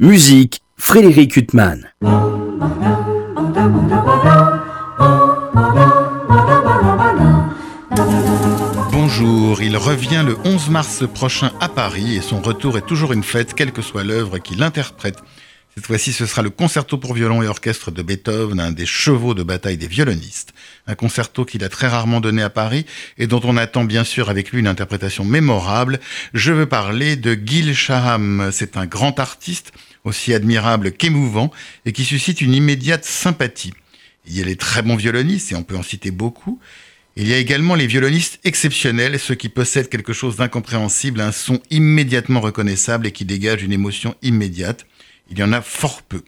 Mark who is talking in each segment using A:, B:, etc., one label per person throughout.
A: Musique, Frédéric Huttman.
B: Bonjour, il revient le 11 mars prochain à Paris et son retour est toujours une fête, quelle que soit l'œuvre qu'il interprète. Cette fois-ci, ce sera le concerto pour violon et orchestre de Beethoven, un des chevaux de bataille des violonistes. Un concerto qu'il a très rarement donné à Paris et dont on attend bien sûr avec lui une interprétation mémorable. Je veux parler de Gil Shaham. C'est un grand artiste, aussi admirable qu'émouvant, et qui suscite une immédiate sympathie. Il y a les très bons violonistes, et on peut en citer beaucoup. Il y a également les violonistes exceptionnels, ceux qui possèdent quelque chose d'incompréhensible, un son immédiatement reconnaissable et qui dégage une émotion immédiate. Il y en a fort peu.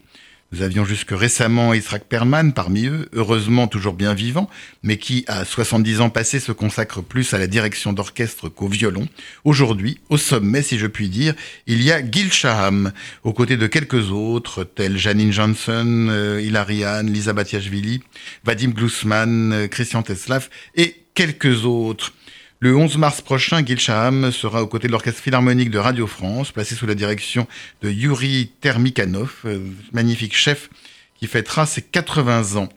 B: Nous avions jusque récemment Israq Perlman parmi eux, heureusement toujours bien vivant, mais qui, à 70 ans passés, se consacre plus à la direction d'orchestre qu'au violon. Aujourd'hui, au sommet, si je puis dire, il y a Gil Shaham, aux côtés de quelques autres, tels Janine Johnson, euh, Hilarian, Lisa Batiashvili, Vadim Glusman, euh, Christian Teslav et quelques autres. Le 11 mars prochain, Gil sera aux côtés de l'Orchestre Philharmonique de Radio France, placé sous la direction de Yuri Termikanov, euh, magnifique chef qui fêtera ses 80 ans.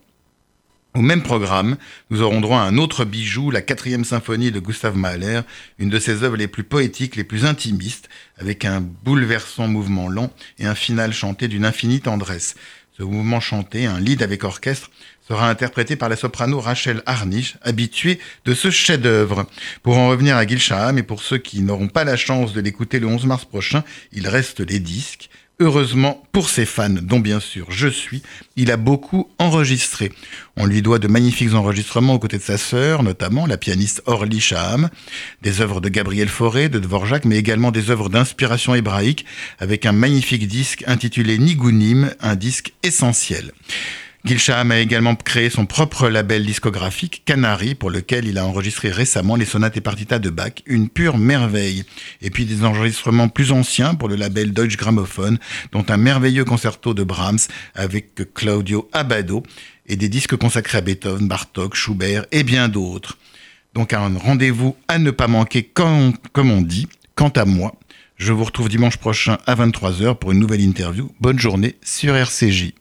B: Au même programme, nous aurons droit à un autre bijou, la quatrième symphonie de Gustav Mahler, une de ses œuvres les plus poétiques, les plus intimistes, avec un bouleversant mouvement lent et un final chanté d'une infinie tendresse. Ce mouvement chanté, un lead avec orchestre, sera interprété par la soprano Rachel Harnisch, habituée de ce chef-d'œuvre. Pour en revenir à Gil Shaham, et pour ceux qui n'auront pas la chance de l'écouter le 11 mars prochain, il reste les disques. Heureusement pour ses fans, dont bien sûr je suis, il a beaucoup enregistré. On lui doit de magnifiques enregistrements aux côtés de sa sœur, notamment la pianiste Orly Shaham, des œuvres de Gabriel Fauré, de Dvorak, mais également des œuvres d'inspiration hébraïque, avec un magnifique disque intitulé Nigunim, un disque essentiel. Gilsham a également créé son propre label discographique, Canary, pour lequel il a enregistré récemment les sonates et partitas de Bach, une pure merveille. Et puis des enregistrements plus anciens pour le label Deutsche Grammophon, dont un merveilleux concerto de Brahms avec Claudio Abado, et des disques consacrés à Beethoven, Bartok, Schubert et bien d'autres. Donc un rendez-vous à ne pas manquer comme, on dit. Quant à moi, je vous retrouve dimanche prochain à 23h pour une nouvelle interview. Bonne journée sur RCJ.